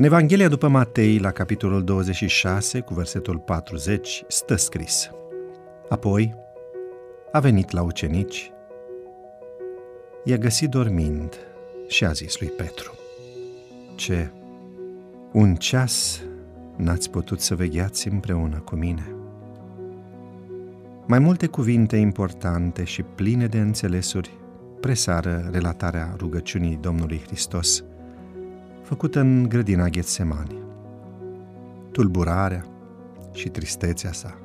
În Evanghelia după Matei, la capitolul 26, cu versetul 40, stă scris Apoi a venit la ucenici, i-a găsit dormind și a zis lui Petru Ce, un ceas n-ați putut să vegheați împreună cu mine? Mai multe cuvinte importante și pline de înțelesuri presară relatarea rugăciunii Domnului Hristos, făcută în grădina Ghetsemani. Tulburarea și tristețea sa,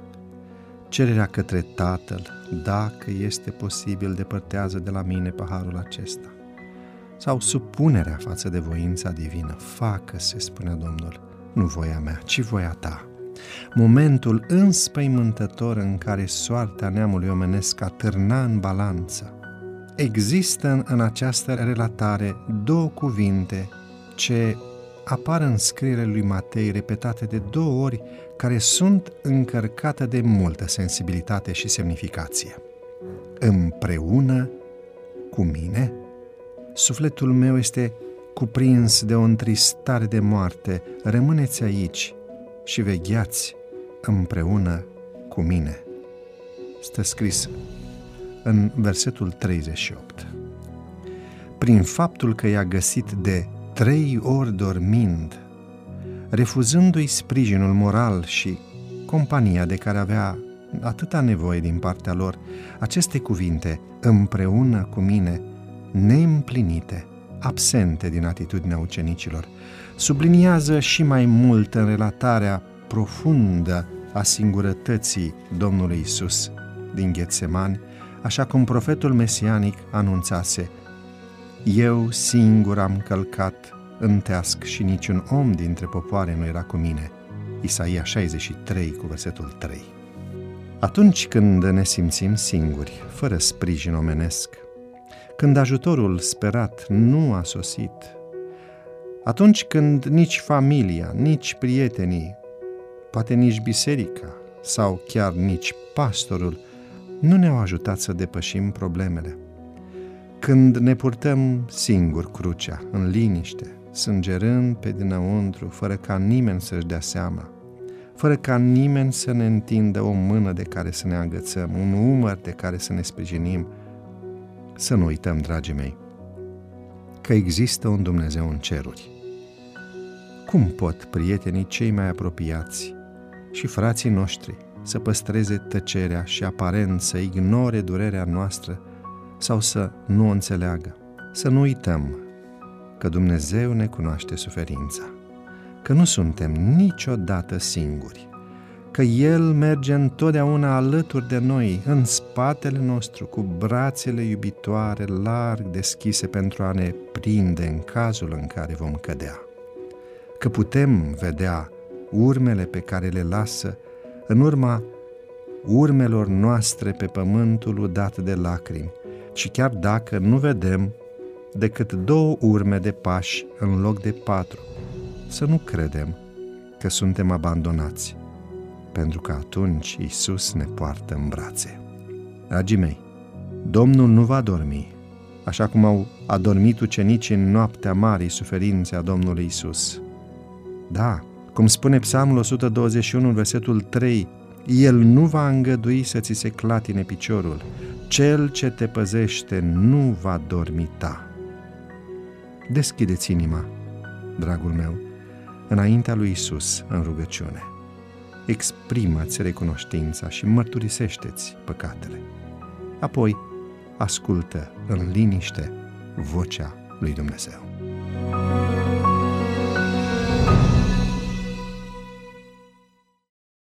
cererea către Tatăl, dacă este posibil, depărtează de la mine paharul acesta. Sau supunerea față de voința divină, facă-se, spunea Domnul, nu voia mea, ci voia ta. Momentul înspăimântător în care soarta neamului omenesc atârna în balanță. Există în această relatare două cuvinte ce apar în scrierea lui Matei repetate de două ori, care sunt încărcate de multă sensibilitate și semnificație. Împreună cu mine, sufletul meu este cuprins de o întristare de moarte, rămâneți aici și vegheați împreună cu mine. Stă scris în versetul 38. Prin faptul că i-a găsit de trei ori dormind, refuzându-i sprijinul moral și compania de care avea atâta nevoie din partea lor, aceste cuvinte, împreună cu mine, neîmplinite, absente din atitudinea ucenicilor, subliniază și mai mult în relatarea profundă a singurătății Domnului Isus din Ghetsemani, așa cum profetul mesianic anunțase – eu singur am călcat în teasc și niciun om dintre popoare nu era cu mine. Isaia 63 cu versetul 3. Atunci când ne simțim singuri, fără sprijin omenesc, când ajutorul sperat nu a sosit, atunci când nici familia, nici prietenii, poate nici biserica sau chiar nici pastorul nu ne-au ajutat să depășim problemele, când ne purtăm singur crucea, în liniște, sângerând pe dinăuntru, fără ca nimeni să-și dea seama, fără ca nimeni să ne întindă o mână de care să ne agățăm, un umăr de care să ne sprijinim, să nu uităm, dragii mei, că există un Dumnezeu în ceruri. Cum pot prietenii cei mai apropiați și frații noștri să păstreze tăcerea și aparent să ignore durerea noastră sau să nu o înțeleagă. Să nu uităm că Dumnezeu ne cunoaște suferința, că nu suntem niciodată singuri, că El merge întotdeauna alături de noi, în spatele nostru, cu brațele iubitoare larg deschise pentru a ne prinde în cazul în care vom cădea. Că putem vedea urmele pe care le lasă în urma urmelor noastre pe pământul udat de lacrimi, și chiar dacă nu vedem decât două urme de pași în loc de patru, să nu credem că suntem abandonați, pentru că atunci Isus ne poartă în brațe. Dragii mei, Domnul nu va dormi, așa cum au adormit ucenicii în noaptea marii suferințe a Domnului Isus. Da, cum spune Psalmul 121, versetul 3, El nu va îngădui să ți se clatine piciorul, cel ce te păzește nu va dormita. Deschideți inima, dragul meu, înaintea lui Isus în rugăciune. Exprimă-ți recunoștința și mărturisește-ți păcatele. Apoi, ascultă în liniște vocea lui Dumnezeu.